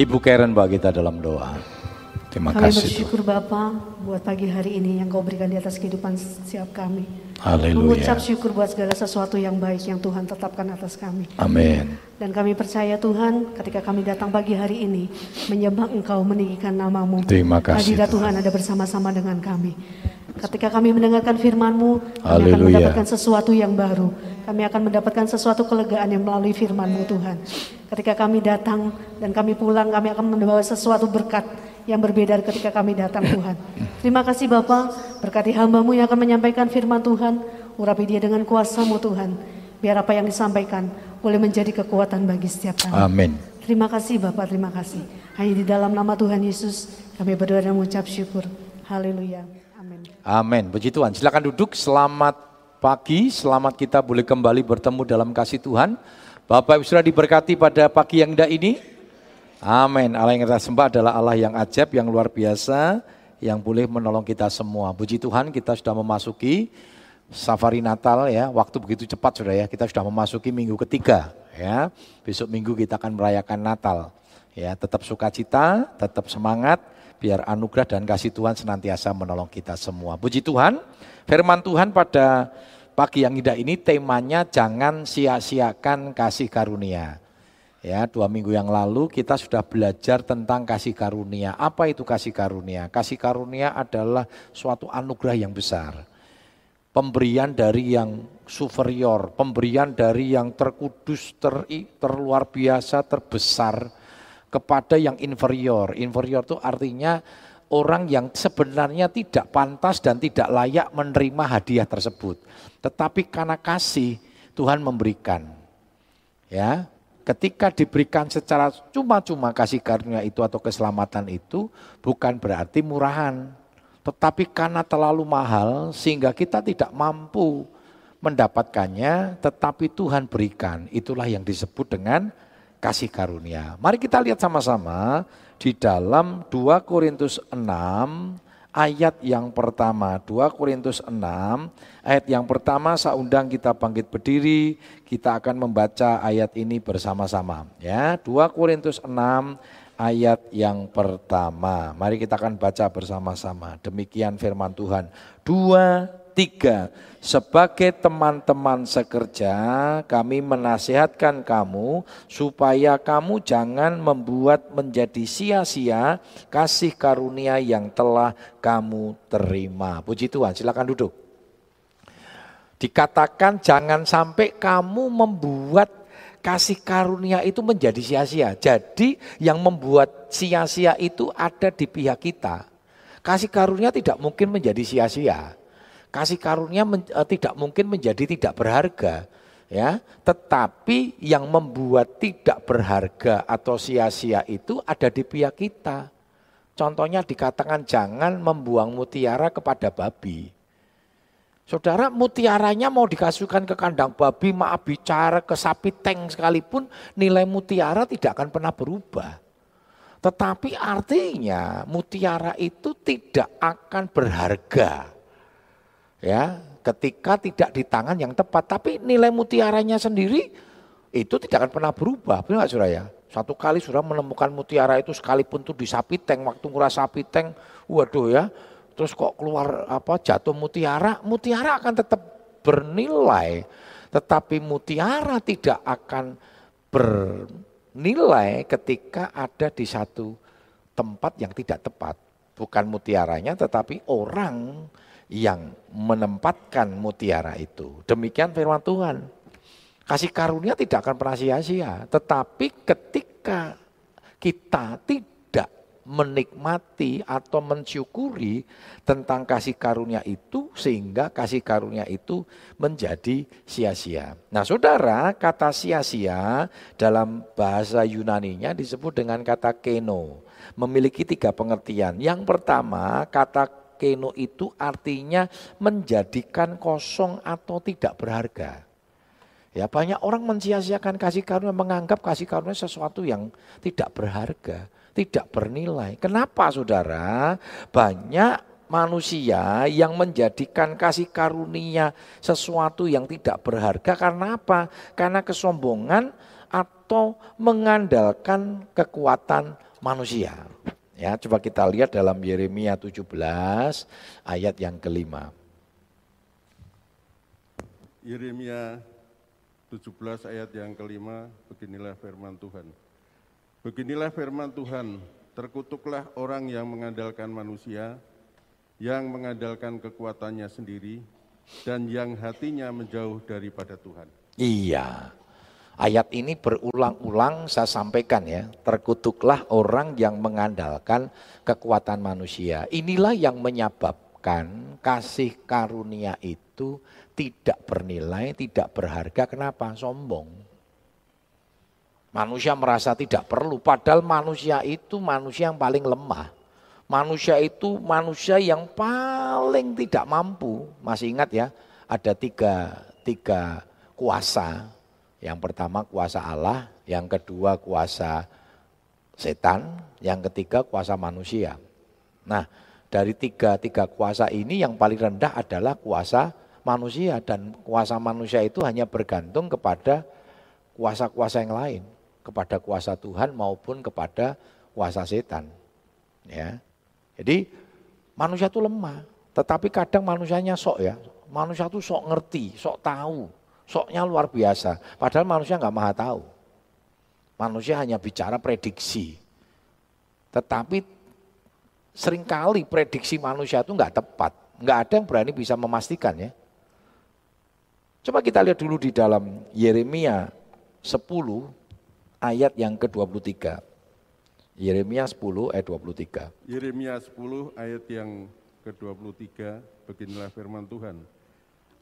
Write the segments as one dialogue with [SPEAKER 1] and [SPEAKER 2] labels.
[SPEAKER 1] Ibu Karen bagi kita dalam doa. Terima
[SPEAKER 2] Kami
[SPEAKER 1] kasih
[SPEAKER 2] bersyukur Bapa buat pagi hari ini yang kau berikan di atas kehidupan setiap kami.
[SPEAKER 1] Haleluya.
[SPEAKER 2] Mengucap syukur buat segala sesuatu yang baik yang Tuhan tetapkan atas kami.
[SPEAKER 1] Amin.
[SPEAKER 2] Dan kami percaya Tuhan ketika kami datang pagi hari ini menyembah Engkau meninggikan namamu.
[SPEAKER 1] Terima kasih,
[SPEAKER 2] Hadirat
[SPEAKER 1] Tuhan.
[SPEAKER 2] Tuhan ada bersama-sama dengan kami. Ketika kami mendengarkan firman-Mu, kami akan mendapatkan sesuatu yang baru. Kami akan mendapatkan sesuatu kelegaan yang melalui firman-Mu Tuhan. Ketika kami datang dan kami pulang, kami akan membawa sesuatu berkat yang berbeda ketika kami datang Tuhan. Terima kasih Bapak, berkati hamba-Mu yang akan menyampaikan firman Tuhan. Urapi dia dengan kuasa-Mu Tuhan. Biar apa yang disampaikan boleh menjadi kekuatan bagi setiap kami.
[SPEAKER 1] Amin.
[SPEAKER 2] Terima kasih Bapak, terima kasih. Hanya di dalam nama Tuhan Yesus kami berdoa dan mengucap syukur. Haleluya. Amin.
[SPEAKER 1] Amin. Puji Tuhan. Silakan duduk. Selamat pagi. Selamat kita boleh kembali bertemu dalam kasih Tuhan. Bapak Ibu sudah diberkati pada pagi yang indah ini. Amin. Allah yang kita sembah adalah Allah yang ajaib, yang luar biasa, yang boleh menolong kita semua. Puji Tuhan kita sudah memasuki safari Natal ya. Waktu begitu cepat sudah ya. Kita sudah memasuki minggu ketiga ya. Besok minggu kita akan merayakan Natal. Ya, tetap sukacita, tetap semangat, biar anugerah dan kasih Tuhan senantiasa menolong kita semua. Puji Tuhan, firman Tuhan pada pagi yang indah ini temanya jangan sia-siakan kasih karunia. Ya, dua minggu yang lalu kita sudah belajar tentang kasih karunia. Apa itu kasih karunia? Kasih karunia adalah suatu anugerah yang besar. Pemberian dari yang superior, pemberian dari yang terkudus, ter, terluar biasa, terbesar kepada yang inferior. Inferior itu artinya orang yang sebenarnya tidak pantas dan tidak layak menerima hadiah tersebut. Tetapi karena kasih Tuhan memberikan. Ya, ketika diberikan secara cuma-cuma kasih karunia itu atau keselamatan itu bukan berarti murahan. Tetapi karena terlalu mahal sehingga kita tidak mampu mendapatkannya tetapi Tuhan berikan. Itulah yang disebut dengan kasih karunia. Mari kita lihat sama-sama di dalam 2 Korintus 6 ayat yang pertama. 2 Korintus 6 ayat yang pertama saya undang kita bangkit berdiri, kita akan membaca ayat ini bersama-sama ya. 2 Korintus 6 ayat yang pertama. Mari kita akan baca bersama-sama. Demikian firman Tuhan. Dua, tiga. Sebagai teman-teman sekerja, kami menasihatkan kamu supaya kamu jangan membuat menjadi sia-sia kasih karunia yang telah kamu terima. Puji Tuhan, silakan duduk. Dikatakan jangan sampai kamu membuat kasih karunia itu menjadi sia-sia. Jadi yang membuat sia-sia itu ada di pihak kita. Kasih karunia tidak mungkin menjadi sia-sia. Kasih karunia men, eh, tidak mungkin menjadi tidak berharga. Ya, tetapi yang membuat tidak berharga atau sia-sia itu ada di pihak kita. Contohnya dikatakan jangan membuang mutiara kepada babi. Saudara mutiaranya mau dikasihkan ke kandang babi, maaf bicara ke sapi tank sekalipun nilai mutiara tidak akan pernah berubah. Tetapi artinya mutiara itu tidak akan berharga. Ya, ketika tidak di tangan yang tepat, tapi nilai mutiaranya sendiri itu tidak akan pernah berubah. Benar nggak Suraya? Satu kali sudah menemukan mutiara itu sekalipun tuh di sapi tank, waktu ngurah sapi tank, waduh ya, terus kok keluar apa jatuh mutiara, mutiara akan tetap bernilai, tetapi mutiara tidak akan bernilai ketika ada di satu tempat yang tidak tepat. Bukan mutiaranya tetapi orang yang menempatkan mutiara itu. Demikian firman Tuhan. Kasih karunia tidak akan pernah sia-sia, tetapi ketika kita tidak menikmati atau mensyukuri tentang kasih karunia itu sehingga kasih karunia itu menjadi sia-sia. Nah, Saudara, kata sia-sia dalam bahasa Yunaninya disebut dengan kata keno. Memiliki tiga pengertian. Yang pertama, kata keno itu artinya menjadikan kosong atau tidak berharga. Ya banyak orang mensia-siakan kasih karunia, menganggap kasih karunia sesuatu yang tidak berharga, tidak bernilai. Kenapa saudara? Banyak manusia yang menjadikan kasih karunia sesuatu yang tidak berharga karena apa? Karena kesombongan atau mengandalkan kekuatan manusia. Ya, coba kita lihat dalam Yeremia 17 ayat yang kelima.
[SPEAKER 3] Yeremia 17 ayat yang kelima, beginilah firman Tuhan. Beginilah firman Tuhan, terkutuklah orang yang mengandalkan manusia, yang mengandalkan kekuatannya sendiri, dan yang hatinya menjauh daripada Tuhan.
[SPEAKER 1] Iya, Ayat ini berulang-ulang saya sampaikan ya, terkutuklah orang yang mengandalkan kekuatan manusia. Inilah yang menyebabkan kasih karunia itu tidak bernilai, tidak berharga. Kenapa? Sombong. Manusia merasa tidak perlu, padahal manusia itu manusia yang paling lemah. Manusia itu manusia yang paling tidak mampu. Masih ingat ya, ada tiga, tiga kuasa yang pertama kuasa Allah, yang kedua kuasa setan, yang ketiga kuasa manusia. Nah, dari tiga, tiga kuasa ini yang paling rendah adalah kuasa manusia dan kuasa manusia itu hanya bergantung kepada kuasa-kuasa yang lain, kepada kuasa Tuhan maupun kepada kuasa setan. Ya. Jadi manusia itu lemah, tetapi kadang manusianya sok ya, manusia itu sok ngerti, sok tahu. Soknya luar biasa. Padahal manusia nggak maha tahu. Manusia hanya bicara prediksi. Tetapi sering kali prediksi manusia itu nggak tepat. Nggak ada yang berani bisa memastikan ya. Coba kita lihat dulu di dalam Yeremia 10 ayat yang ke-23. Yeremia 10 ayat 23.
[SPEAKER 3] Yeremia 10 ayat yang ke-23, beginilah firman Tuhan.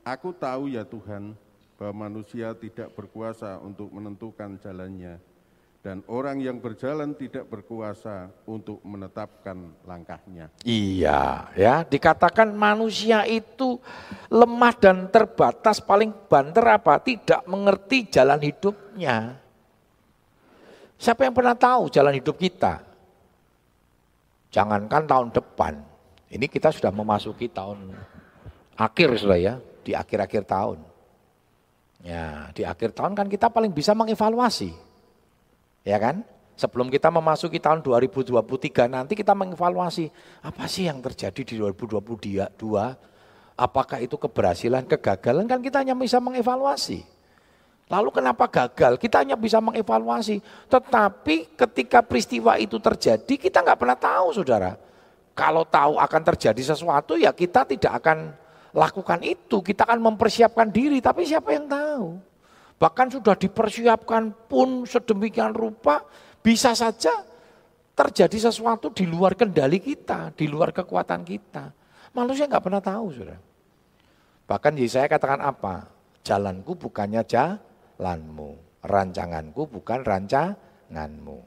[SPEAKER 3] Aku tahu ya Tuhan, bahwa manusia tidak berkuasa untuk menentukan jalannya dan orang yang berjalan tidak berkuasa untuk menetapkan langkahnya.
[SPEAKER 1] Iya, ya, dikatakan manusia itu lemah dan terbatas, paling banter apa? Tidak mengerti jalan hidupnya. Siapa yang pernah tahu jalan hidup kita? Jangankan tahun depan. Ini kita sudah memasuki tahun akhir sudah ya, di akhir-akhir tahun. Ya, di akhir tahun kan kita paling bisa mengevaluasi. Ya kan? Sebelum kita memasuki tahun 2023 nanti kita mengevaluasi apa sih yang terjadi di 2022? Apakah itu keberhasilan, kegagalan kan kita hanya bisa mengevaluasi. Lalu kenapa gagal? Kita hanya bisa mengevaluasi. Tetapi ketika peristiwa itu terjadi kita nggak pernah tahu saudara. Kalau tahu akan terjadi sesuatu ya kita tidak akan lakukan itu, kita akan mempersiapkan diri, tapi siapa yang tahu? Bahkan sudah dipersiapkan pun sedemikian rupa, bisa saja terjadi sesuatu di luar kendali kita, di luar kekuatan kita. Manusia nggak pernah tahu, sudah. Bahkan saya katakan apa? Jalanku bukannya jalanmu, rancanganku bukan rancanganmu.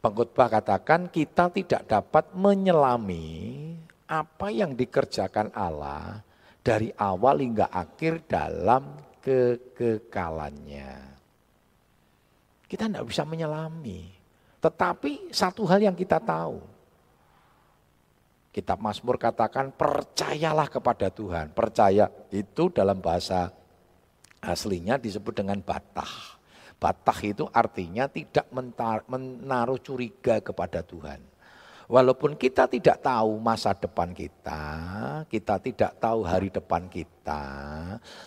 [SPEAKER 1] Pengkhotbah katakan kita tidak dapat menyelami apa yang dikerjakan Allah dari awal hingga akhir dalam kekekalannya. Kita tidak bisa menyelami. Tetapi satu hal yang kita tahu. Kitab Mazmur katakan percayalah kepada Tuhan. Percaya itu dalam bahasa aslinya disebut dengan batah. Batah itu artinya tidak menaruh curiga kepada Tuhan. Walaupun kita tidak tahu masa depan kita, kita tidak tahu hari depan kita,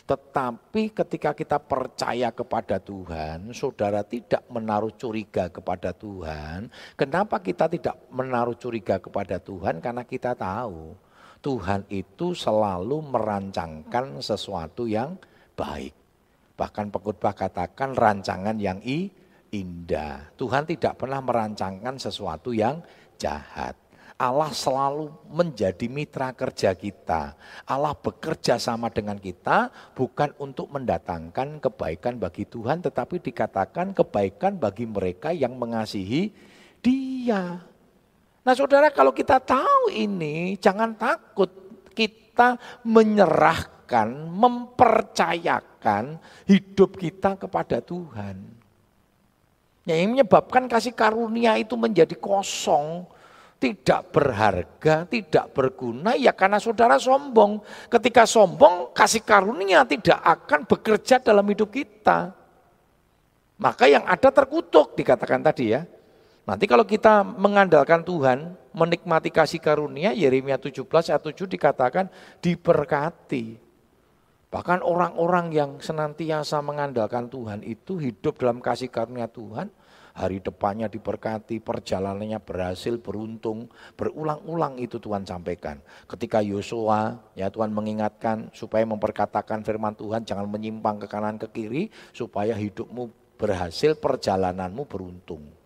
[SPEAKER 1] tetapi ketika kita percaya kepada Tuhan, saudara tidak menaruh curiga kepada Tuhan. Kenapa kita tidak menaruh curiga kepada Tuhan? Karena kita tahu Tuhan itu selalu merancangkan sesuatu yang baik. Bahkan pengkhotbah katakan rancangan yang indah. Tuhan tidak pernah merancangkan sesuatu yang jahat. Allah selalu menjadi mitra kerja kita. Allah bekerja sama dengan kita bukan untuk mendatangkan kebaikan bagi Tuhan tetapi dikatakan kebaikan bagi mereka yang mengasihi dia. Nah saudara kalau kita tahu ini jangan takut kita menyerahkan, mempercayakan hidup kita kepada Tuhan. Yang menyebabkan kasih karunia itu menjadi kosong, tidak berharga, tidak berguna, ya karena saudara sombong. Ketika sombong, kasih karunia tidak akan bekerja dalam hidup kita. Maka yang ada terkutuk, dikatakan tadi ya. Nanti kalau kita mengandalkan Tuhan, menikmati kasih karunia, Yeremia 17 ayat 7 dikatakan diberkati. Bahkan orang-orang yang senantiasa mengandalkan Tuhan itu hidup dalam kasih karunia Tuhan, hari depannya diberkati, perjalanannya berhasil, beruntung, berulang-ulang itu Tuhan sampaikan. Ketika Yosua, ya Tuhan mengingatkan supaya memperkatakan firman Tuhan, jangan menyimpang ke kanan ke kiri, supaya hidupmu berhasil, perjalananmu beruntung.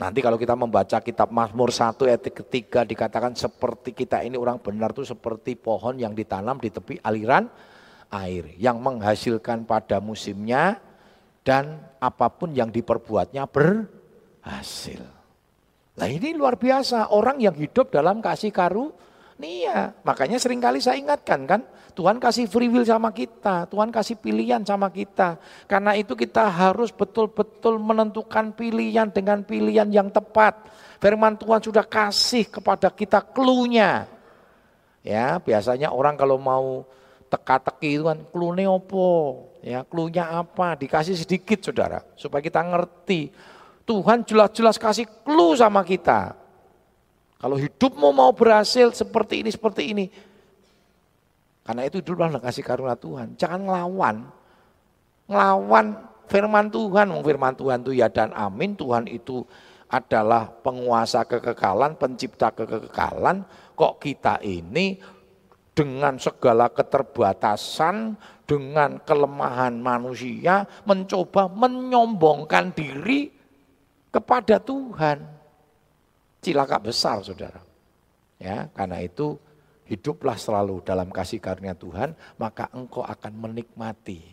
[SPEAKER 1] Nanti kalau kita membaca kitab Mazmur 1 ayat ketiga dikatakan seperti kita ini orang benar itu seperti pohon yang ditanam di tepi aliran air yang menghasilkan pada musimnya dan apa pun yang diperbuatnya berhasil. Nah ini luar biasa orang yang hidup dalam kasih karunia. Makanya sering kali saya ingatkan kan Tuhan kasih free will sama kita, Tuhan kasih pilihan sama kita. Karena itu kita harus betul-betul menentukan pilihan dengan pilihan yang tepat. Firman Tuhan sudah kasih kepada kita clue-nya. Ya, biasanya orang kalau mau teka-teki itu kan clue-nya apa? Ya, clue-nya apa? Dikasih sedikit Saudara, supaya kita ngerti. Tuhan jelas-jelas kasih clue sama kita. Kalau hidupmu mau berhasil seperti ini, seperti ini, karena itu dulu kasih karunia Tuhan. Jangan ngelawan. Ngelawan firman Tuhan. Firman Tuhan itu ya dan amin. Tuhan itu adalah penguasa kekekalan, pencipta kekekalan. Kok kita ini dengan segala keterbatasan, dengan kelemahan manusia, mencoba menyombongkan diri kepada Tuhan. Cilaka besar, saudara. Ya, karena itu hiduplah selalu dalam kasih karunia Tuhan, maka engkau akan menikmati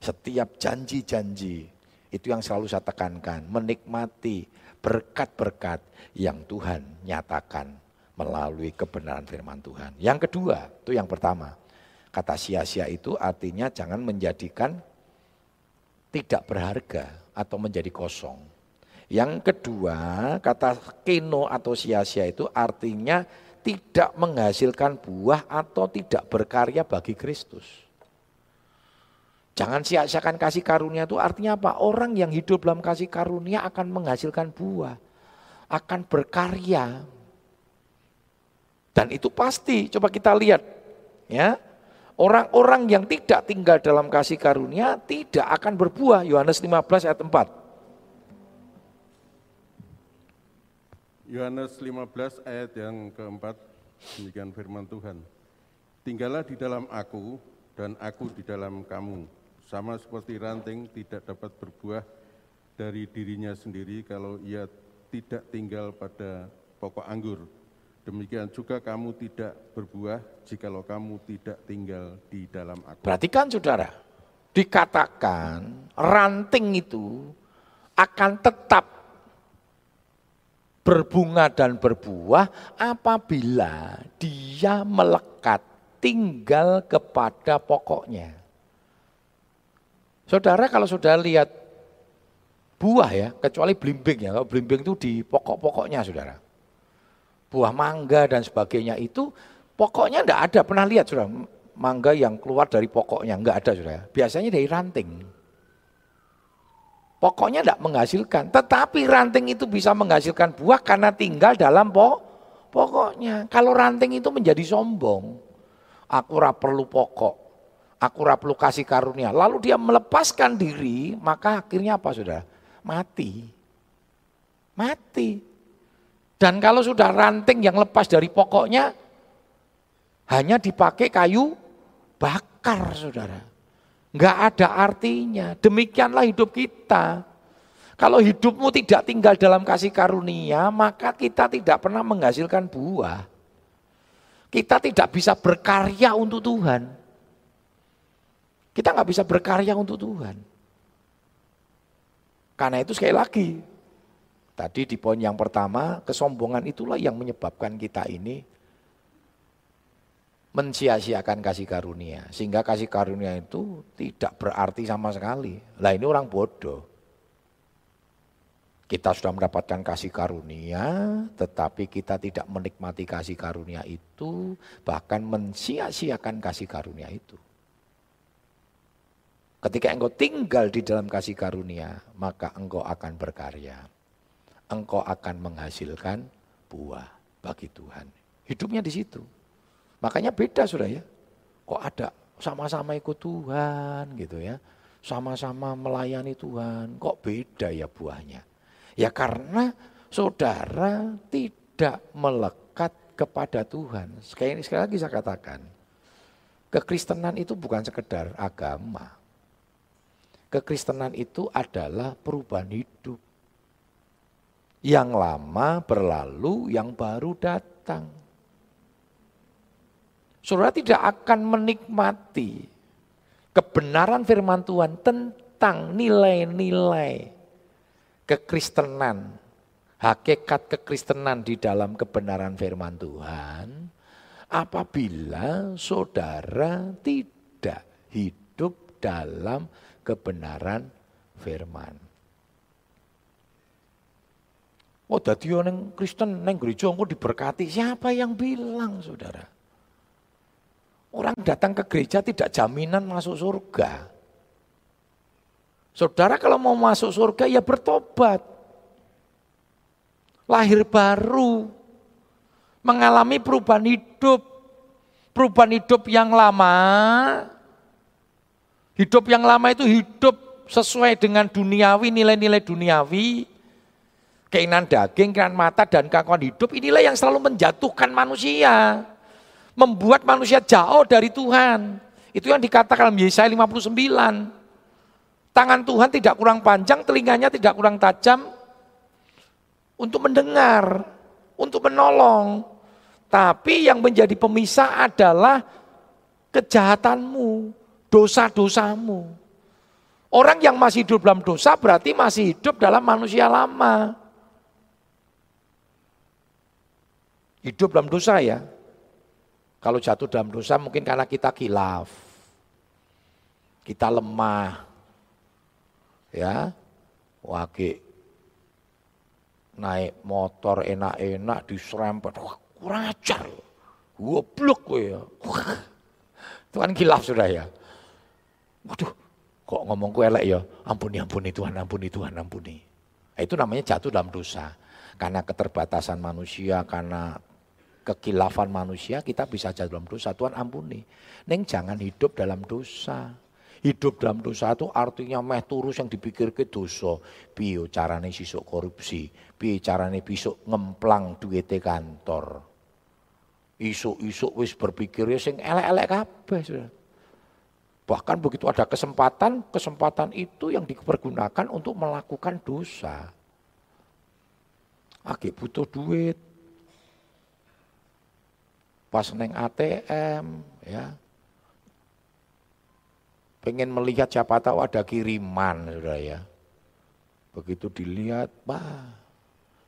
[SPEAKER 1] setiap janji-janji. Itu yang selalu saya tekankan, menikmati berkat-berkat yang Tuhan nyatakan melalui kebenaran firman Tuhan. Yang kedua, itu yang pertama. Kata sia-sia itu artinya jangan menjadikan tidak berharga atau menjadi kosong. Yang kedua, kata kino atau sia-sia itu artinya tidak menghasilkan buah atau tidak berkarya bagi Kristus. Jangan sia-siakan kasih karunia itu artinya apa? Orang yang hidup dalam kasih karunia akan menghasilkan buah, akan berkarya. Dan itu pasti, coba kita lihat ya. Orang-orang yang tidak tinggal dalam kasih karunia tidak akan berbuah. Yohanes 15 ayat 4.
[SPEAKER 3] Yohanes 15 ayat yang keempat, demikian firman Tuhan. Tinggallah di dalam aku dan aku di dalam kamu. Sama seperti ranting tidak dapat berbuah dari dirinya sendiri kalau ia tidak tinggal pada pokok anggur. Demikian juga kamu tidak berbuah jikalau kamu tidak tinggal di dalam aku.
[SPEAKER 1] Perhatikan saudara, dikatakan ranting itu akan tetap berbunga dan berbuah apabila dia melekat tinggal kepada pokoknya. Saudara kalau sudah lihat buah ya, kecuali blimbing ya, kalau blimbing itu di pokok-pokoknya saudara. Buah mangga dan sebagainya itu pokoknya enggak ada, pernah lihat saudara, mangga yang keluar dari pokoknya, enggak ada saudara. Biasanya dari ranting. Pokoknya tidak menghasilkan. Tetapi ranting itu bisa menghasilkan buah karena tinggal dalam po pokoknya. Kalau ranting itu menjadi sombong. Aku ora perlu pokok. Aku ora perlu kasih karunia. Lalu dia melepaskan diri, maka akhirnya apa sudah? Mati. Mati. Dan kalau sudah ranting yang lepas dari pokoknya, hanya dipakai kayu bakar saudara. Enggak ada artinya. Demikianlah hidup kita. Kalau hidupmu tidak tinggal dalam kasih karunia, maka kita tidak pernah menghasilkan buah. Kita tidak bisa berkarya untuk Tuhan. Kita nggak bisa berkarya untuk Tuhan. Karena itu sekali lagi, tadi di poin yang pertama, kesombongan itulah yang menyebabkan kita ini mensia-siakan kasih karunia. Sehingga kasih karunia itu tidak berarti sama sekali. Lah ini orang bodoh. Kita sudah mendapatkan kasih karunia, tetapi kita tidak menikmati kasih karunia itu, bahkan mensia-siakan kasih karunia itu. Ketika engkau tinggal di dalam kasih karunia, maka engkau akan berkarya. Engkau akan menghasilkan buah bagi Tuhan. Hidupnya di situ. Makanya beda sudah ya. Kok ada sama-sama ikut Tuhan gitu ya. Sama-sama melayani Tuhan. Kok beda ya buahnya? Ya karena saudara tidak melekat kepada Tuhan. Sekali, sekali lagi saya katakan. Kekristenan itu bukan sekedar agama Kekristenan itu adalah perubahan hidup. Yang lama berlalu, yang baru datang. Saudara tidak akan menikmati kebenaran firman Tuhan tentang nilai-nilai kekristenan, hakikat kekristenan di dalam kebenaran firman Tuhan apabila saudara tidak hidup dalam kebenaran firman. Oh, tadi orang Kristen neng gereja engko diberkati. Siapa yang bilang, Saudara? Orang datang ke gereja tidak jaminan masuk surga. Saudara kalau mau masuk surga ya bertobat. Lahir baru. Mengalami perubahan hidup. Perubahan hidup yang lama Hidup yang lama itu hidup sesuai dengan duniawi, nilai-nilai duniawi, keinginan daging, keinginan mata, dan kakuan hidup, inilah yang selalu menjatuhkan manusia. Membuat manusia jauh dari Tuhan. Itu yang dikatakan dalam Yesaya 59. Tangan Tuhan tidak kurang panjang, telinganya tidak kurang tajam untuk mendengar, untuk menolong. Tapi yang menjadi pemisah adalah kejahatanmu, dosa-dosamu. Orang yang masih hidup dalam dosa berarti masih hidup dalam manusia lama. Hidup dalam dosa ya. Kalau jatuh dalam dosa mungkin karena kita kilaf. Kita lemah. Ya. Wage naik motor enak-enak diserempet. Kurang ajar. Goblok gue ya. Itu kan kilaf sudah ya. Waduh, kok ngomong ngomongku elek ya? Ampuni, ampuni Tuhan, ampuni Tuhan, ampuni. Nah, itu namanya jatuh dalam dosa. Karena keterbatasan manusia, karena kekilafan manusia, kita bisa jatuh dalam dosa. Tuhan ampuni. Neng jangan hidup dalam dosa. Hidup dalam dosa itu artinya meh turus yang dipikir ke dosa. Piyo carane sisuk korupsi. Piyo carane bisuk ngemplang duit kantor. Isuk-isuk wis berpikir ya sing elek-elek kabeh. Bahkan begitu ada kesempatan, kesempatan itu yang dipergunakan untuk melakukan dosa. Agi butuh duit. Pas neng ATM, ya. Pengen melihat siapa tahu ada kiriman, sudah ya. Begitu dilihat, bah,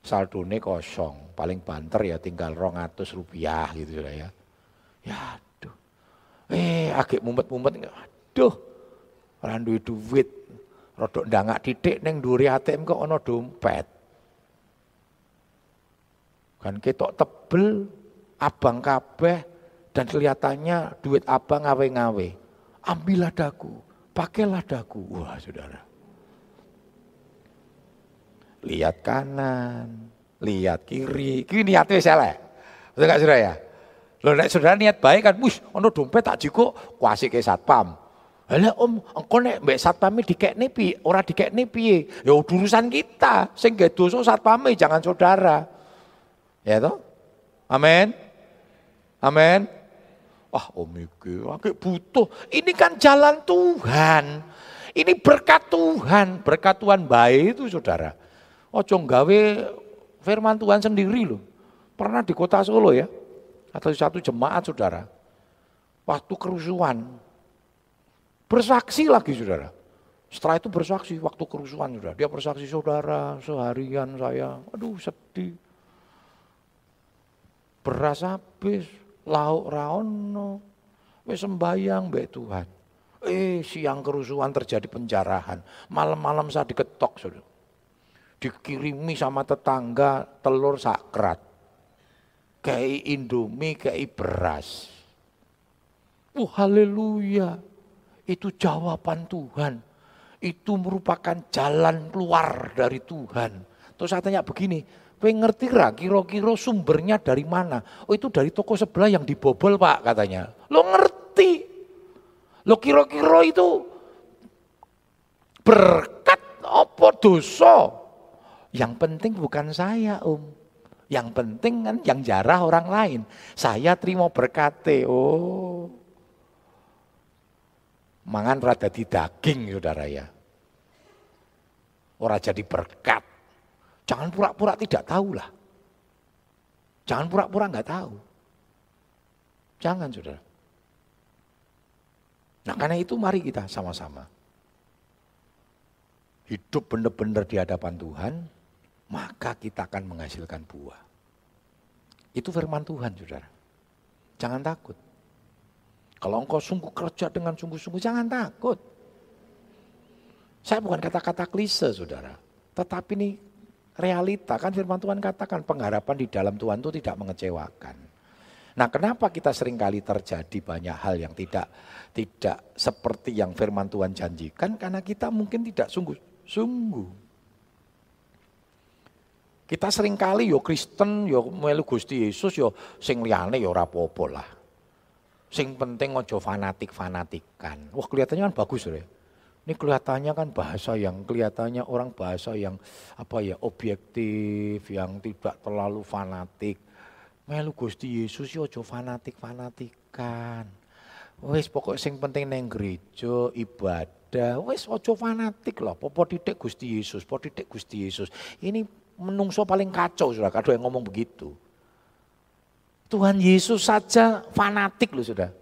[SPEAKER 1] saldone kosong. Paling banter ya tinggal rongatus rupiah gitu sudah ya. Ya, aduh. Eh, agak mumet-mumet, Duh, ora duwe duit. Rodok ndangak titik neng duri ATM kok ana dompet. Kan ketok tebel, abang kabeh dan kelihatannya duit abang ngawe-ngawe. Ambillah daku, pakailah daku. Wah, Saudara. Lihat kanan, lihat kiri. Kini niatnya salah. Betul enggak Saudara ya? Loh nek saudara niat baik kan, wis ono dompet tak jiko kuasi ke satpam. Lah om, engko nek mbek satpame dikekne piye? Ora dikekne piye? Ya urusan kita. Sing gawe dosa satpame jangan saudara. Ya toh? Amin. Amin. Wah, om iki akeh butuh. Ini kan jalan Tuhan. Ini berkat Tuhan, berkat Tuhan baik itu saudara. Ojo gawe firman Tuhan sendiri loh. Pernah di kota Solo ya, atau satu jemaat saudara. Waktu kerusuhan, Bersaksi lagi saudara. Setelah itu bersaksi waktu kerusuhan saudara. Dia bersaksi saudara seharian saya. Aduh sedih. Beras habis, lauk raono. Wes sembayang mbak Tuhan. Eh siang kerusuhan terjadi penjarahan. Malam-malam saya diketok saudara. Dikirimi sama tetangga telur sakrat. Kayak indomie, kayak beras. Oh haleluya Itu jawaban Tuhan. Itu merupakan jalan keluar dari Tuhan. Terus saya tanya begini, Kowe ngerti ra kira-kira sumbernya dari mana? Oh itu dari toko sebelah yang dibobol pak katanya. Lo ngerti. Lo kira-kira itu berkat apa dosa? Yang penting bukan saya om. Yang penting kan yang jarah orang lain. Saya terima berkate. Oh. Mangan rada di daging saudara ya. Orang jadi berkat. Jangan pura-pura tidak tahu lah. Jangan pura-pura nggak tahu. Jangan saudara. Nah karena itu mari kita sama-sama. Hidup benar-benar di hadapan Tuhan, maka kita akan menghasilkan buah. Itu firman Tuhan saudara. Jangan takut. Kalau engkau sungguh kerja dengan sungguh-sungguh, jangan takut. Saya bukan kata-kata klise saudara. Tetapi ini realita kan firman Tuhan katakan pengharapan di dalam Tuhan itu tidak mengecewakan. Nah, kenapa kita sering kali terjadi banyak hal yang tidak tidak seperti yang firman Tuhan janjikan karena kita mungkin tidak sungguh-sungguh. Kita sering kali yo Kristen yo melu Gusti Yesus yo sing liyane yo ora apa-apa lah. Sing penting ojo fanatik-fanatikan. Wah, kelihatannya kan bagus ya. Ini kelihatannya kan bahasa yang kelihatannya orang bahasa yang apa ya objektif, yang tidak terlalu fanatik. Melu Gusti Yesus yo aja fanatik-fanatikan. Wis pokok sing penting neng gereja ibadah. Wis aja fanatik lah. Popo titik Gusti Yesus, popo titik Gusti Yesus. Ini menungso paling kacau sudah. Kadang yang ngomong begitu. Tuhan Yesus saja fanatik loh sudah.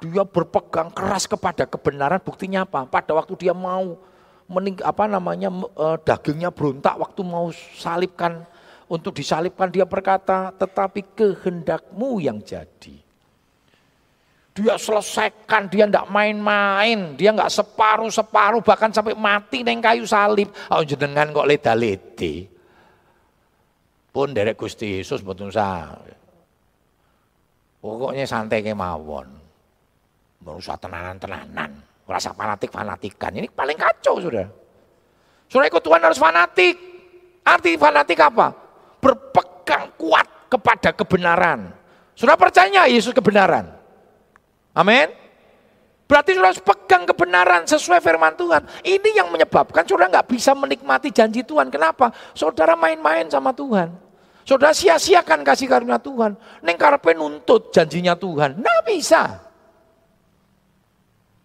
[SPEAKER 1] Dia berpegang keras kepada kebenaran, buktinya apa? Pada waktu dia mau mening, apa namanya eh, dagingnya berontak waktu mau salibkan untuk disalibkan dia berkata, tetapi kehendakmu yang jadi. Dia selesaikan, dia tidak main-main, dia nggak separuh-separuh, bahkan sampai mati neng kayu salib. Oh jenengan kok leda-lede. Pun derek Gusti Yesus betul sah. Pokoknya santai kemawon merusak tenanan-tenanan, merasa fanatik-fanatikan. Ini paling kacau sudah. Sudah ikut Tuhan harus fanatik. Arti fanatik apa? Berpegang kuat kepada kebenaran. Sudah percaya Yesus kebenaran. Amin. Berarti sudah harus pegang kebenaran sesuai firman Tuhan. Ini yang menyebabkan saudara nggak bisa menikmati janji Tuhan. Kenapa? Saudara main-main sama Tuhan. Saudara sia-siakan kasih karunia Tuhan. Neng karpe nuntut janjinya Tuhan. Nah bisa.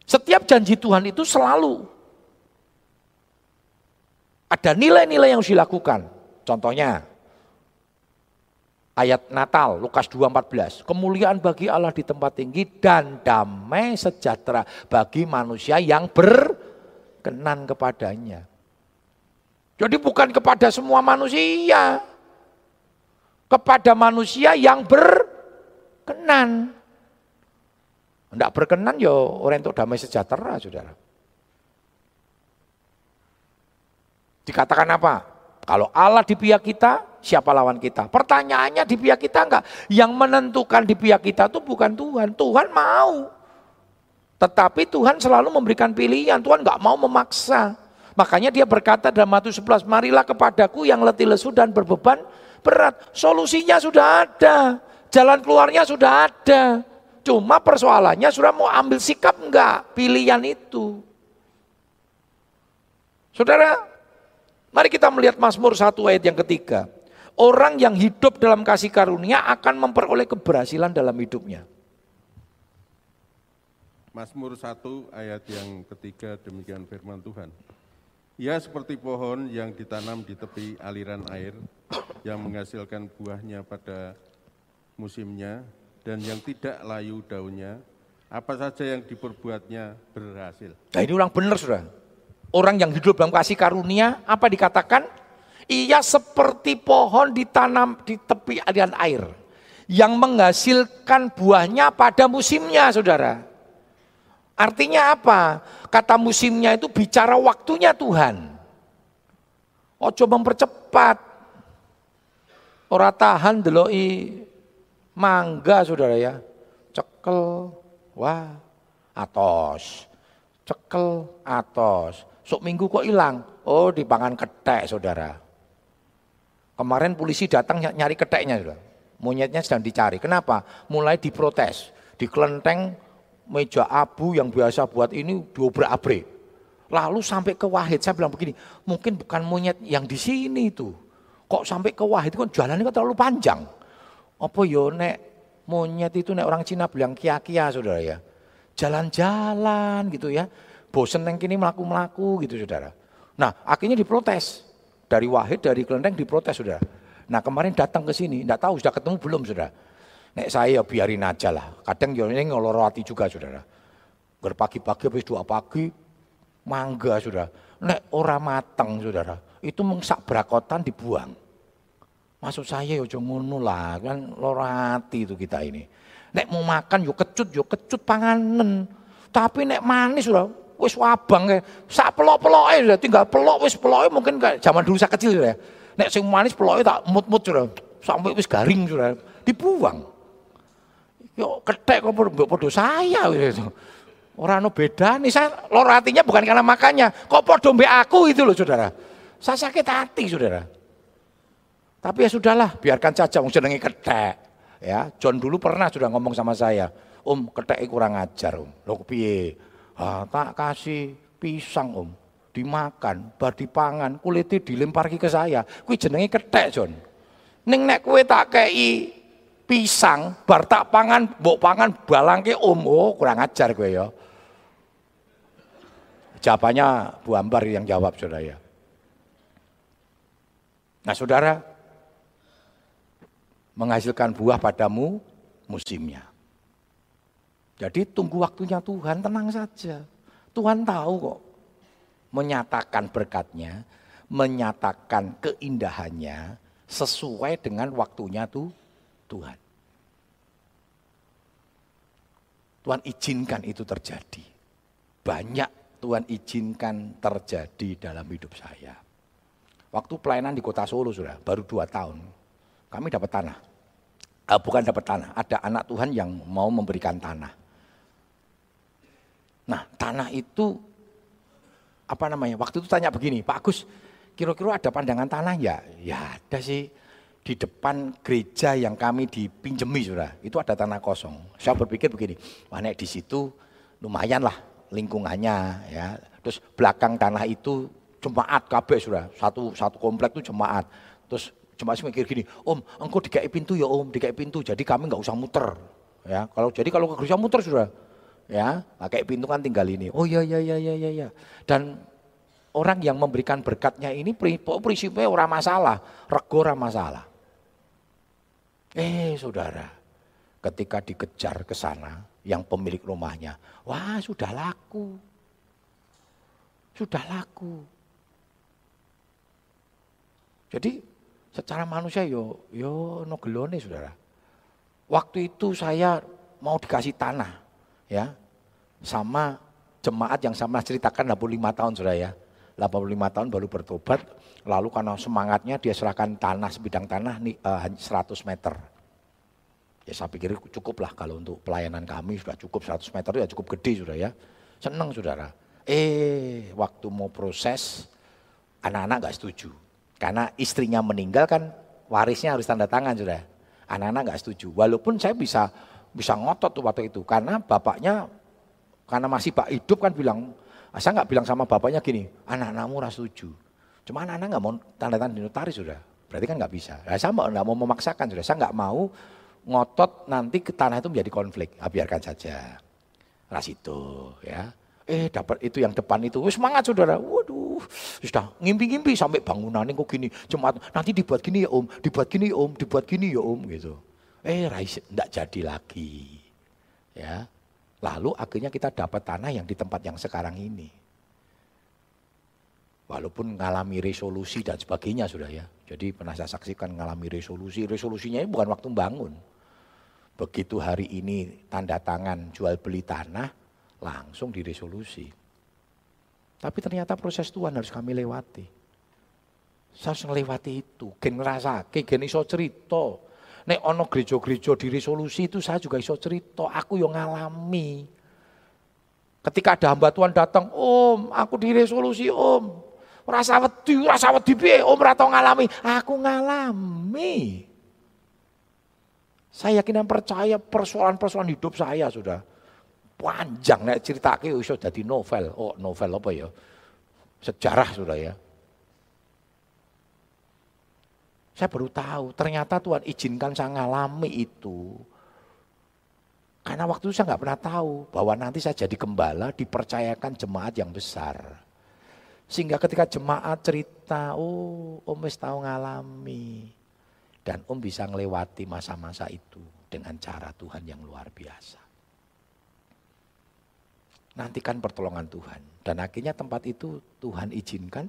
[SPEAKER 1] Setiap janji Tuhan itu selalu ada nilai-nilai yang harus dilakukan. Contohnya ayat Natal Lukas 2:14. Kemuliaan bagi Allah di tempat tinggi dan damai sejahtera bagi manusia yang berkenan kepadanya. Jadi bukan kepada semua manusia. Kepada manusia yang berkenan. Tidak berkenan ya orang itu damai sejahtera, saudara. Dikatakan apa? Kalau Allah di pihak kita, siapa lawan kita? Pertanyaannya di pihak kita enggak. Yang menentukan di pihak kita itu bukan Tuhan. Tuhan mau. Tetapi Tuhan selalu memberikan pilihan. Tuhan enggak mau memaksa. Makanya dia berkata dalam Matius 11, marilah kepadaku yang letih lesu dan berbeban berat. Solusinya sudah ada. Jalan keluarnya sudah ada. Cuma persoalannya sudah mau ambil sikap enggak pilihan itu. Saudara, mari kita melihat Mazmur satu ayat yang ketiga. Orang yang hidup dalam kasih karunia akan memperoleh keberhasilan dalam hidupnya.
[SPEAKER 3] Mazmur 1 ayat yang ketiga demikian firman Tuhan. Ia seperti pohon yang ditanam di tepi aliran air yang menghasilkan buahnya pada musimnya dan yang tidak layu daunnya, apa saja yang diperbuatnya berhasil.
[SPEAKER 1] Nah ini orang benar sudah. Orang yang hidup dalam kasih karunia, apa dikatakan? Ia seperti pohon ditanam di tepi aliran air. Yang menghasilkan buahnya pada musimnya saudara. Artinya apa? Kata musimnya itu bicara waktunya Tuhan. Ojo mempercepat. Ora tahan deloi Mangga saudara ya, cekel, wah, atos. cekel atos. Sok minggu kok hilang? Oh dipangan ketek saudara. Kemarin polisi datang nyari keteknya saudara. Monyetnya sedang dicari. Kenapa? Mulai diprotes. Di kelenteng meja abu yang biasa buat ini diobrak abrik. Lalu sampai ke Wahid, saya bilang begini, mungkin bukan monyet yang di sini itu. Kok sampai ke Wahid, kan jalannya kan terlalu panjang. Apa yo nek monyet itu nek orang Cina bilang kia-kia saudara ya. Jalan-jalan gitu ya bosen neng kini melaku-melaku gitu saudara. Nah akhirnya diprotes. Dari Wahid, dari Kelenteng diprotes saudara. Nah kemarin datang ke sini, tidak tahu sudah ketemu belum saudara. Nek saya ya biarin aja lah. Kadang ya ini ngolor juga saudara. Berpagi-pagi habis dua pagi, mangga saudara. Nek ora mateng saudara, itu mengsak brakotan dibuang. Maksud saya ya ngono lah, kan lorati itu kita ini. Nek mau makan yuk kecut, yuk kecut panganen. Tapi nek manis sudah wis wabang ya. Sak pelok-peloke sudah tinggal pelok wis peloke mungkin kayak zaman dulu saya kecil ya. Nek sing manis peloke tak mut-mut sudah sampai wis garing sudah dibuang. Yo ketek kok podo saya gitu. Orang no beda nih saya lor hatinya bukan karena makannya. Kok podo mbek aku itu loh saudara. Saya sakit hati saudara. Tapi ya sudahlah biarkan saja wong jenenge ketek. Ya, John dulu pernah sudah ngomong sama saya, Om ketek kurang ajar om. Loh piye? Ah, tak kasih pisang om, dimakan, bar dipangan, kulitnya dilempar ke saya. Kuwi jenenge ketek, Jon. Ning nek kue tak kei pisang, bar tak pangan, mbok pangan balangke om. Oh, kurang ajar gue ya. Jawabannya Bu Ambar yang jawab saudara ya. Nah saudara, menghasilkan buah padamu musimnya. Jadi tunggu waktunya Tuhan, tenang saja. Tuhan tahu kok. Menyatakan berkatnya, menyatakan keindahannya sesuai dengan waktunya tuh Tuhan. Tuhan izinkan itu terjadi. Banyak Tuhan izinkan terjadi dalam hidup saya. Waktu pelayanan di kota Solo sudah, baru dua tahun. Kami dapat tanah. Uh, bukan dapat tanah, ada anak Tuhan yang mau memberikan tanah. Nah tanah itu apa namanya? Waktu itu tanya begini, Pak Agus, kira-kira ada pandangan tanah ya? Ya ada sih di depan gereja yang kami dipinjemi sudah. Itu ada tanah kosong. Saya berpikir begini, mana di situ lumayan lah lingkungannya ya. Terus belakang tanah itu jemaat KB sudah. Satu satu komplek itu jemaat. Terus jemaat mikir gini, Om, engkau dikai pintu ya Om, dikai pintu. Jadi kami nggak usah muter. Ya, kalau jadi kalau ke gereja muter sudah ya pakai pintu kan tinggal ini oh iya iya iya iya iya ya. dan orang yang memberikan berkatnya ini prinsipnya orang masalah rego orang masalah eh saudara ketika dikejar ke sana yang pemilik rumahnya wah sudah laku sudah laku jadi secara manusia yo yo no gelone saudara. Waktu itu saya mau dikasih tanah ya. Sama jemaat yang sama ceritakan 85 tahun sudah ya. 85 tahun baru bertobat. Lalu karena semangatnya dia serahkan tanah sebidang tanah nih uh, 100 meter. Ya saya pikir cukup lah kalau untuk pelayanan kami sudah cukup. 100 meter ya cukup gede sudah ya. Senang saudara. Eh waktu mau proses anak-anak gak setuju karena istrinya meninggal kan warisnya harus tanda tangan sudah. Anak-anak gak setuju. Walaupun saya bisa bisa ngotot tuh waktu itu. Karena bapaknya karena masih pak hidup kan bilang ah, saya nggak bilang sama bapaknya gini anak-anakmu ras setuju. Cuma anak-anak nggak mau tanda tangan notaris sudah. Berarti kan nggak bisa. Nah, saya nggak mau memaksakan sudah. Saya nggak mau ngotot nanti ke tanah itu menjadi konflik. Ah, biarkan saja. Ras itu ya. Eh dapat itu yang depan itu. Wih, semangat saudara waduh sudah ngimpi-ngimpi sampai bangunan kok gini cuma nanti dibuat gini ya om dibuat gini ya om dibuat gini ya om gitu Eh Rais tidak jadi lagi. Ya. Lalu akhirnya kita dapat tanah yang di tempat yang sekarang ini. Walaupun mengalami resolusi dan sebagainya sudah ya. Jadi pernah saya saksikan mengalami resolusi. Resolusinya ini bukan waktu bangun. Begitu hari ini tanda tangan jual beli tanah, langsung diresolusi. Tapi ternyata proses Tuhan harus kami lewati. Saya harus melewati itu. Gen ngerasa, gen iso cerita. Nek ono gereja-gereja di resolusi itu saya juga iso cerita, aku yang ngalami. Ketika ada hamba Tuhan datang, Om, aku di resolusi Om. Rasa wedi, rasa wedi? Om rata ngalami. Aku ngalami. Saya yakin dan percaya persoalan-persoalan hidup saya sudah panjang nek ceritake iso jadi novel. Oh, novel apa ya? Sejarah sudah ya. Saya baru tahu, ternyata Tuhan izinkan saya ngalami itu. Karena waktu itu saya nggak pernah tahu bahwa nanti saya jadi gembala dipercayakan jemaat yang besar. Sehingga ketika jemaat cerita, oh om wis tahu ngalami. Dan om bisa melewati masa-masa itu dengan cara Tuhan yang luar biasa. Nantikan pertolongan Tuhan. Dan akhirnya tempat itu Tuhan izinkan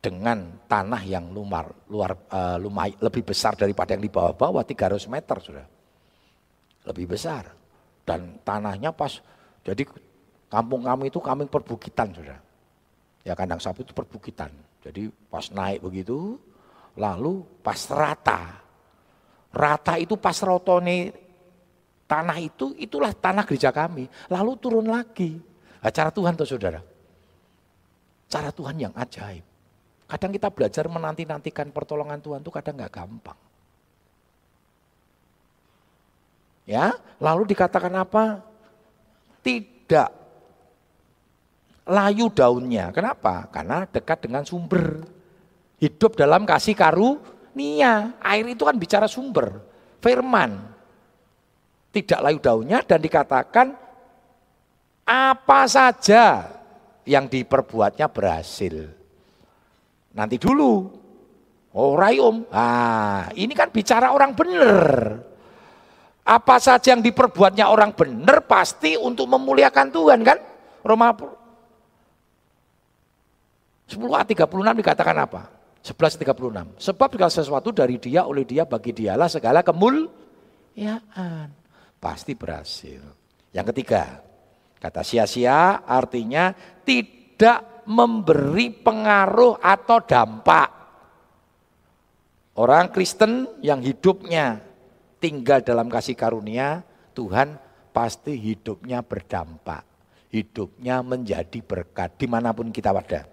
[SPEAKER 1] dengan tanah yang luar, luar uh, lumai, lebih besar daripada yang di bawah-bawah 300 meter sudah. Lebih besar. Dan tanahnya pas, jadi kampung kami itu kami perbukitan sudah. Ya kandang sapi itu perbukitan. Jadi pas naik begitu, Lalu pas rata, rata itu pas rotone tanah itu, itulah tanah gereja kami. Lalu turun lagi. Nah, cara Tuhan tuh saudara. Cara Tuhan yang ajaib. Kadang kita belajar menanti-nantikan pertolongan Tuhan itu kadang nggak gampang. Ya, lalu dikatakan apa? Tidak layu daunnya. Kenapa? Karena dekat dengan sumber. Hidup dalam kasih karunia. Air itu kan bicara sumber, firman. Tidak layu daunnya dan dikatakan apa saja yang diperbuatnya berhasil. Nanti dulu. Oh rayum. Ah, ini kan bicara orang benar. Apa saja yang diperbuatnya orang benar pasti untuk memuliakan Tuhan kan? Roma 10 ayat 36 dikatakan apa? 11.36. Sebab segala sesuatu dari dia, oleh dia, bagi dialah segala kemuliaan. Pasti berhasil. Yang ketiga, kata sia-sia artinya tidak memberi pengaruh atau dampak. Orang Kristen yang hidupnya tinggal dalam kasih karunia, Tuhan pasti hidupnya berdampak. Hidupnya menjadi berkat di mana pun kita ada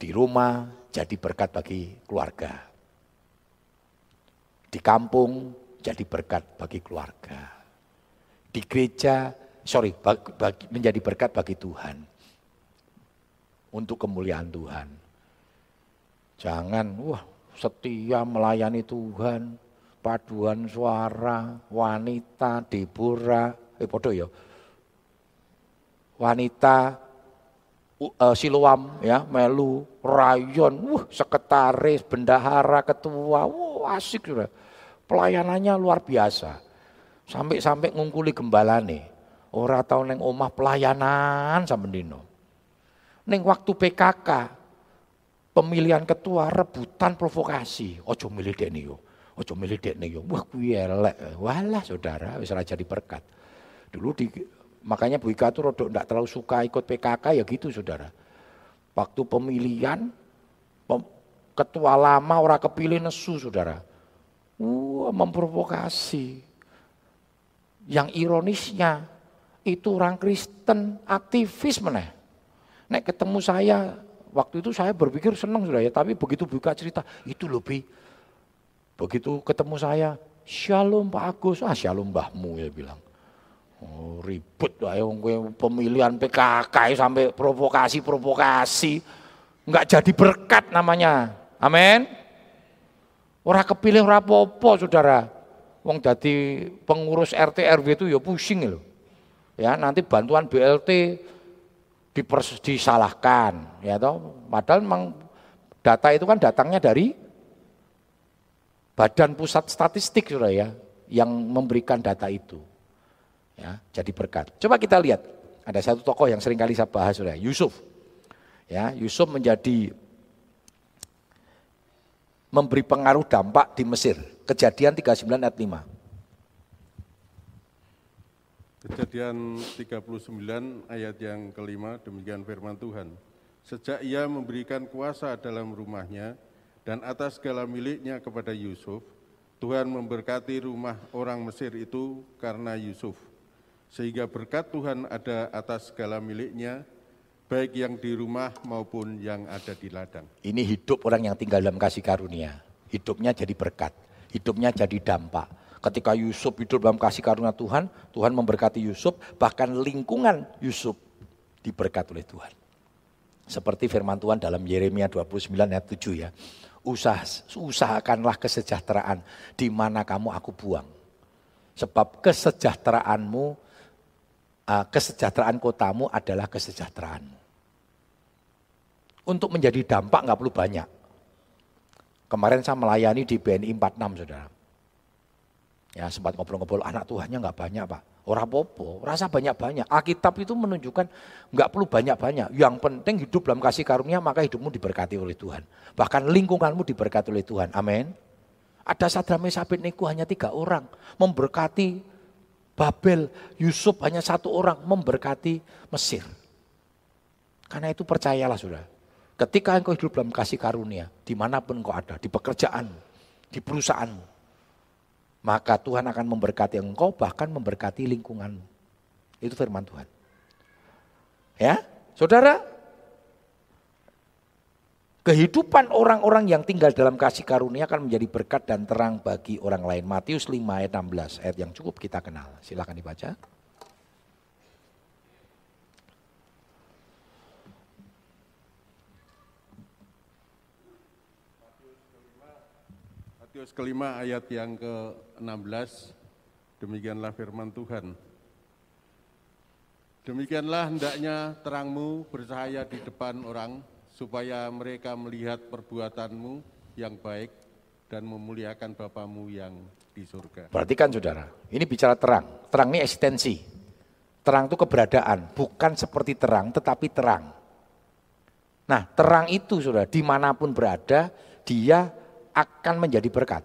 [SPEAKER 1] di rumah jadi berkat bagi keluarga. Di kampung jadi berkat bagi keluarga. Di gereja, sorry, bagi, menjadi berkat bagi Tuhan. Untuk kemuliaan Tuhan. Jangan, wah setia melayani Tuhan, paduan suara, wanita, Deborah, eh bodoh ya, wanita uh, Siloam ya, Melu, Rayon, wah sekretaris, bendahara, ketua, wah asik sudah. Pelayanannya luar biasa. Sampai-sampai ngungkuli nih. Orang tahu neng omah pelayanan sama Dino. Neng waktu PKK, pemilihan ketua rebutan provokasi. Ojo milih nih yo. Ojo milih nih yo. Wah elek. Walah saudara, bisa raja diberkat. Dulu di Makanya Bu Ika itu rodok tidak terlalu suka ikut PKK ya gitu saudara. Waktu pemilihan, pem, ketua lama orang kepilih nesu saudara. Wah memprovokasi. Yang ironisnya itu orang Kristen aktivis meneh. Nek ketemu saya, waktu itu saya berpikir senang sudah ya, tapi begitu buka cerita, itu lebih. Begitu ketemu saya, Shalom Pak Agus, ah Shalom Mbahmu ya bilang. Oh, ribut lah ya pemilihan PKK sampai provokasi-provokasi. Enggak jadi berkat namanya. Amin. Orang kepilih ora apa Saudara. Wong jadi pengurus RT RW itu ya pusing loh. Ya, nanti bantuan BLT dipers, disalahkan, ya toh. Padahal memang data itu kan datangnya dari Badan Pusat Statistik Saudara ya, yang memberikan data itu ya, jadi berkat. Coba kita lihat, ada satu tokoh yang sering kali saya bahas sudah, Yusuf. Ya, Yusuf menjadi memberi pengaruh dampak di Mesir. Kejadian 39 ayat 5.
[SPEAKER 3] Kejadian 39 ayat yang kelima demikian firman Tuhan. Sejak ia memberikan kuasa dalam rumahnya dan atas segala miliknya kepada Yusuf, Tuhan memberkati rumah orang Mesir itu karena Yusuf sehingga berkat Tuhan ada atas segala miliknya, baik yang di rumah maupun yang ada di ladang.
[SPEAKER 1] Ini hidup orang yang tinggal dalam kasih karunia. Hidupnya jadi berkat, hidupnya jadi dampak. Ketika Yusuf hidup dalam kasih karunia Tuhan, Tuhan memberkati Yusuf, bahkan lingkungan Yusuf diberkat oleh Tuhan. Seperti firman Tuhan dalam Yeremia 29 ayat 7 ya. Usah, usahakanlah kesejahteraan di mana kamu aku buang. Sebab kesejahteraanmu, uh, kesejahteraan kotamu adalah kesejahteraanmu. Untuk menjadi dampak nggak perlu banyak. Kemarin saya melayani di BNI 46 saudara. Ya sempat ngobrol-ngobrol anak Tuhannya nggak banyak pak. Orang popo, rasa banyak-banyak. Alkitab itu menunjukkan nggak perlu banyak-banyak. Yang penting hidup dalam kasih karunia maka hidupmu diberkati oleh Tuhan. Bahkan lingkunganmu diberkati oleh Tuhan. Amin. Ada Sadrame Sabit Niku hanya tiga orang. Memberkati Babel, Yusuf hanya satu orang. Memberkati Mesir. Karena itu percayalah sudah. Ketika engkau hidup dalam kasih karunia, di mana pun engkau ada, di pekerjaan, di perusahaanmu, maka Tuhan akan memberkati engkau bahkan memberkati lingkunganmu. Itu firman Tuhan. Ya, saudara, kehidupan orang-orang yang tinggal dalam kasih karunia akan menjadi berkat dan terang bagi orang lain. Matius 5 ayat 16, ayat yang cukup kita kenal. Silakan dibaca.
[SPEAKER 3] Matius kelima ayat yang ke-16, demikianlah firman Tuhan. Demikianlah hendaknya terangmu bercahaya di depan orang, supaya mereka melihat perbuatanmu yang baik dan memuliakan Bapamu yang di surga.
[SPEAKER 1] Perhatikan saudara, ini bicara terang. Terang ini eksistensi. Terang itu keberadaan, bukan seperti terang tetapi terang. Nah terang itu saudara, di mana pun berada, dia akan menjadi berkat.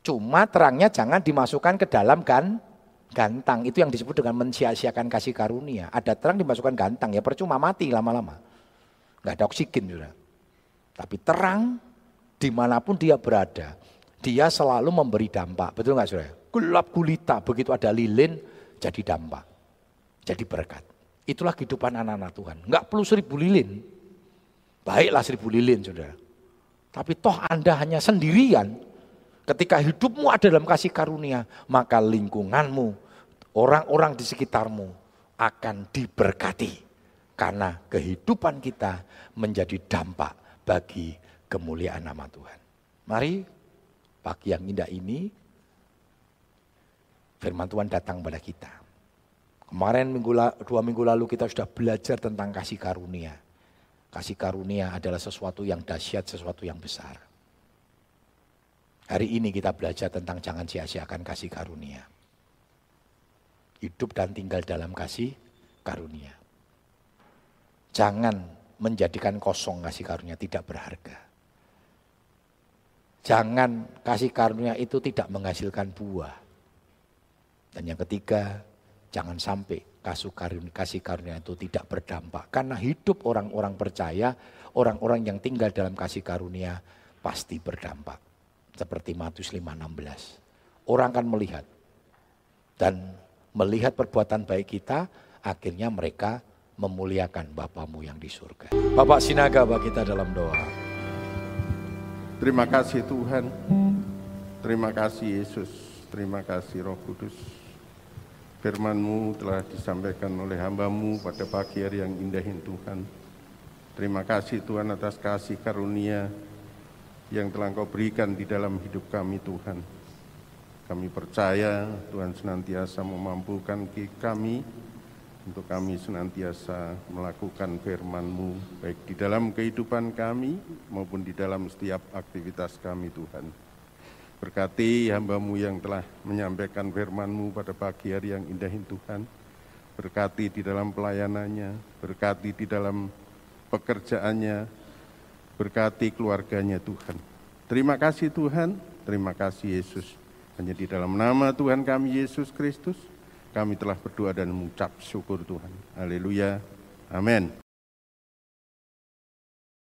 [SPEAKER 1] Cuma terangnya jangan dimasukkan ke dalam kan gantang. Itu yang disebut dengan mensia-siakan kasih karunia. Ada terang dimasukkan gantang ya percuma mati lama-lama. Gak ada oksigen juga. Tapi terang di mana pun dia berada, dia selalu memberi dampak. Betul nggak saudara? Gelap gulita, begitu ada lilin jadi dampak. Jadi berkat. Itulah kehidupan anak-anak Tuhan. Nggak perlu seribu lilin. Baiklah seribu lilin saudara. Tapi toh Anda hanya sendirian. Ketika hidupmu ada dalam kasih karunia, maka lingkunganmu, orang-orang di sekitarmu akan diberkati. Karena kehidupan kita menjadi dampak bagi kemuliaan nama Tuhan. Mari pagi yang indah ini, firman Tuhan datang pada kita. Kemarin minggu, dua minggu lalu kita sudah belajar tentang kasih karunia. Kasih karunia adalah sesuatu yang dahsyat, sesuatu yang besar. Hari ini kita belajar tentang jangan sia-siakan kasih karunia. Hidup dan tinggal dalam kasih karunia. Jangan menjadikan kosong kasih karunia tidak berharga. Jangan kasih karunia itu tidak menghasilkan buah. Dan yang ketiga, jangan sampai kasih karunia, kasih karunia itu tidak berdampak. Karena hidup orang-orang percaya, orang-orang yang tinggal dalam kasih karunia pasti berdampak. Seperti Matius 5:16. Orang akan melihat dan melihat perbuatan baik kita, akhirnya mereka memuliakan Bapamu yang di surga. Bapak Sinaga bagi kita dalam doa.
[SPEAKER 3] Terima kasih Tuhan, terima kasih Yesus, terima kasih Roh Kudus. Firman-Mu telah disampaikan oleh hambamu pada pagi hari yang indah ini Tuhan. Terima kasih Tuhan atas kasih karunia yang telah Engkau berikan di dalam hidup kami Tuhan. Kami percaya Tuhan senantiasa memampukan kami untuk kami senantiasa melakukan firman-Mu baik di dalam kehidupan kami maupun di dalam setiap aktivitas kami Tuhan. Berkati hambamu yang telah menyampaikan firmanmu pada pagi hari yang indah ini Tuhan. Berkati di dalam pelayanannya, berkati di dalam pekerjaannya, berkati keluarganya Tuhan. Terima kasih Tuhan, terima kasih Yesus. Hanya di dalam nama Tuhan kami Yesus Kristus, kami telah berdoa dan mengucap syukur Tuhan. Haleluya. Amin.